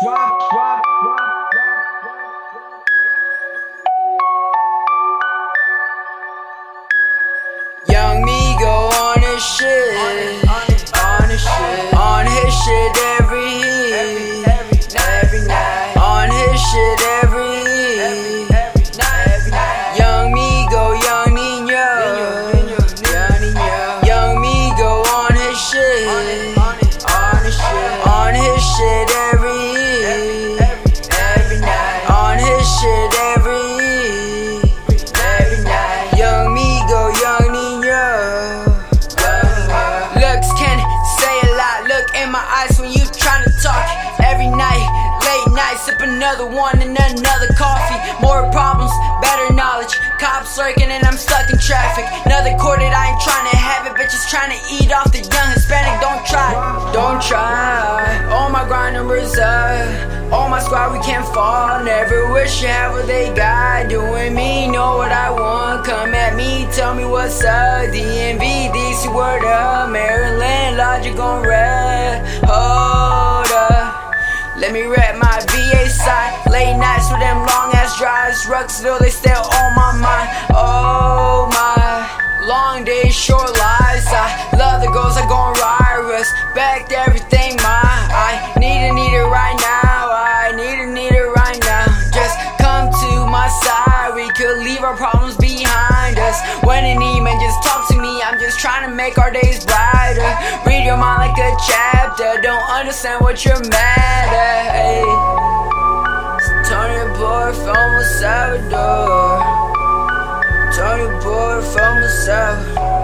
Swap, swap, Young eyes when you tryna talk. Every night, late night, sip another one and another coffee. More problems, better knowledge. Cops lurking and I'm stuck in traffic. Another that I ain't trying to have it. Bitches trying to eat off the young Hispanic. Don't try, don't try. All my grind numbers up. All my squad, we can't fall. Never wish you had what they got. Doing me, know what I want. Come at me, tell me what's up. DMV, DC, word up. Maryland, logic on red. Let me rap my VA side. Late nights with them long ass drives. Rockville, they still on my mind. Oh my. Long days, short lives. I love the girls that gon' ride. Respect everything, my. I leave our problems behind us. When need, man, just talk to me. I'm just trying to make our days brighter. Read your mind like a chapter. Don't understand what you're mad at. Hey. Tony Boy from El Salvador. Tony Boy from El Salvador.